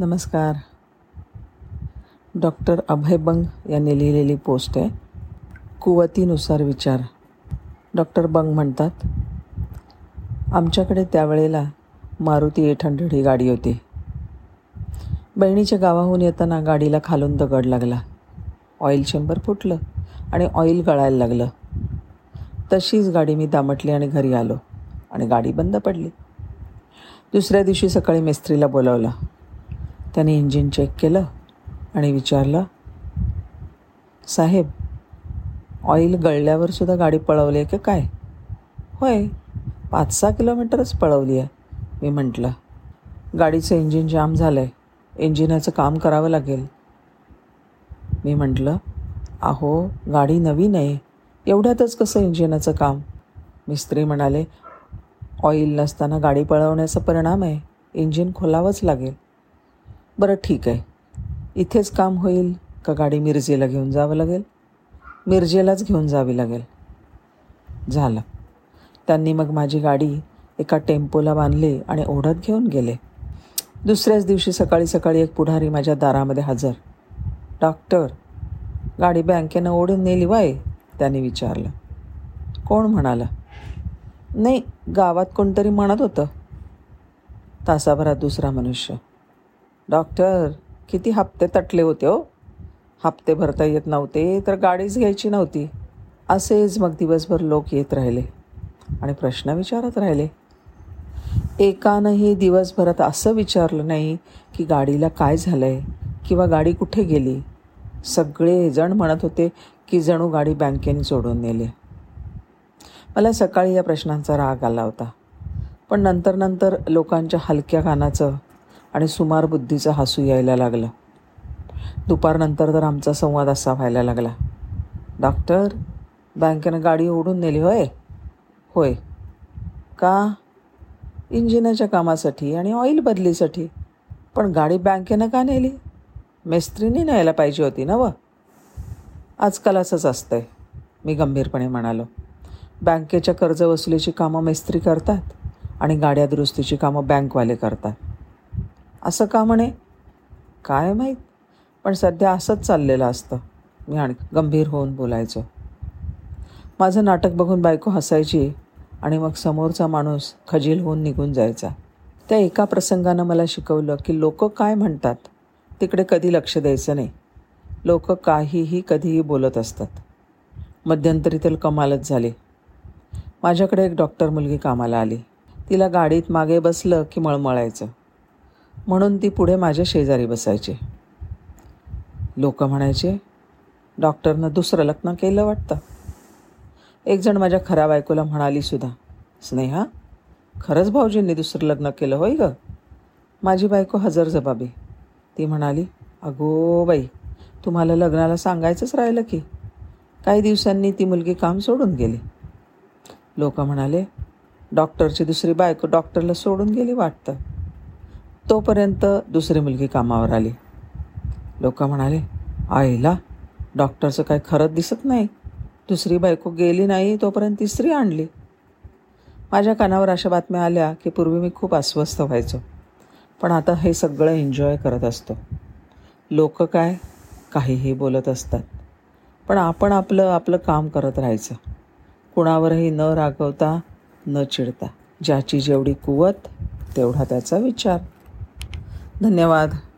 नमस्कार. डॉक्टर अभय बंग यांनी लिहिलेली पोस्ट आहे. कुवतीनुसार विचार. डॉक्टर बंग म्हणतात आमच्याकडे त्यावेळेला मारुती एट हंड्रेड ही गाडी होती. बहिणीच्या गावाहून येताना गाडीला खालून दगड लागला. ऑइल चेंबर फुटलं आणि ऑइल गळायला लागलं. तशीच गाडी मी दामटली आणि घरी आलो आणि गाडी बंद पडली. दुसऱ्या दिवशी सकाळी मिस्त्रीला बोलावलं त्याने इंजिन चेक केलं आणि विचारलं साहेब ऑइल गळल्यावर सुद्धा गाडी पळवली आहे का काय? होय पाच सहा किलोमीटरच पळवली आहे मी म्हटलं. गाडीचं इंजिन जाम झालं आहे इंजिनाचं काम करावं लागेल. मी म्हटलं अहो गाडी नवीन आहे एवढ्यातच कसं इंजिनाचं काम? मिस्त्री म्हणाले ऑइल नसताना गाडी पळवण्याचा परिणाम आहे इंजिन खोलावंच लागेल. बरं ठीक आहे. इथेच काम होईल का गाडी मिरजेला घेऊन जावं लागेल? मिरजेलाच घेऊन जावी लागेल. झालं. त्यांनी मग माझी गाडी एका टेम्पोला बांधली आणि ओढत घेऊन गेले. दुसऱ्याच दिवशी सकाळी सकाळी एक पुढारी माझ्या दारामध्ये हजर. डॉक्टर गाडी बँकेनं ओढून नेली वाय? त्याने विचारलं. कोण म्हणाला? नाही गावात कोणतरी म्हणत होतं. तासाभरात दुसरा मनुष्य. डॉक्टर किती हप्ते तटले होते हो. हप्ते भरता येत नव्हते तर गाडीच घ्यायची नव्हती. असेच मग दिवसभर लोक येत राहिले आणि प्रश्न विचारत राहिले. एकानंही दिवसभरात असं विचारलं नाही की गाडीला काय झालं आहे किंवा गाडी कुठे गेली. सगळे जण म्हणत होते की जणू गाडी बँकेने सोडून नेली. मला सकाळी या प्रश्नांचा राग आला होता. पण नंतर नंतर लोकांच्या हलक्या कानाचं आणि सुमार बुद्धीचं हसू यायला लागलं. दुपारनंतर तर आमचा संवाद असा व्हायला लागला. डॉक्टर बँकेनं गाडी ओढून नेली होय? होय. का? इंजिनाच्या कामासाठी आणि ऑइल बदलीसाठी. पण गाडी बँकेनं का नेली? मेस्त्रीने न्यायला पाहिजे होती ना व. आजकाल असंच असतं आहे मी गंभीरपणे म्हणालो. बँकेच्या कर्ज वसुलीची कामं मेस्त्री करतात आणि गाड्या दुरुस्तीची कामं बँकवाले करतात. असं का म्हणे? काय माहीत? पण सध्या असंच चाललेलं असतं. मी आणि गंभीर होऊन बोलायचो. माझं नाटक बघून बायको हसायची आणि मग समोरचा माणूस खजील होऊन निघून जायचा. त्या एका प्रसंगानं मला शिकवलं की लोक काय म्हणतात तिकडे कधी लक्ष द्यायचं नाही. लोक काहीही कधीही बोलत असतात. मध्यंतरी तर कमालच झाली. माझ्याकडे एक डॉक्टर मुलगी कामाला आली. तिला गाडीत मागे बसलं की मळमळायचं. म्हणून ती पुढे माझ्या शेजारी बसायची. लोक म्हणायचे डॉक्टरनं दुसरं लग्न केलं वाटतं. एकजण माझ्या खऱ्या बायकोला म्हणाली सुद्धा स्नेहा खरंच भाऊजींनी दुसरं लग्न केलं होय ग? माझी बायको हजर जबाबी. ती म्हणाली अगो बाई तुम्हाला लग्नाला सांगायचंच राहिलं की. काही दिवसांनी ती मुलगी काम सोडून गेली. लोक म्हणाले डॉक्टरची दुसरी बायको डॉक्टरला सोडून गेली वाटतं. तोपर्यंत दुसरी मुलगी कामावर आली. लोक म्हणाले आईला डॉक्टरचं काय खरंच दिसत नाही. दुसरी बायको गेली नाही तोपर्यंत तिसरी आणली. माझ्या कानावर अशा बातम्या आल्या की पूर्वी मी खूप अस्वस्थ व्हायचो पण आता हे सगळं एन्जॉय करत असतो. लोक काय? काहीही बोलत असतात. पण आपण आपलं आपलं काम करत राहायचं. कुणावरही न रागवता न चिडता. ज्याची जेवढी कुवत तेवढा त्याचा विचार. धन्यवाद.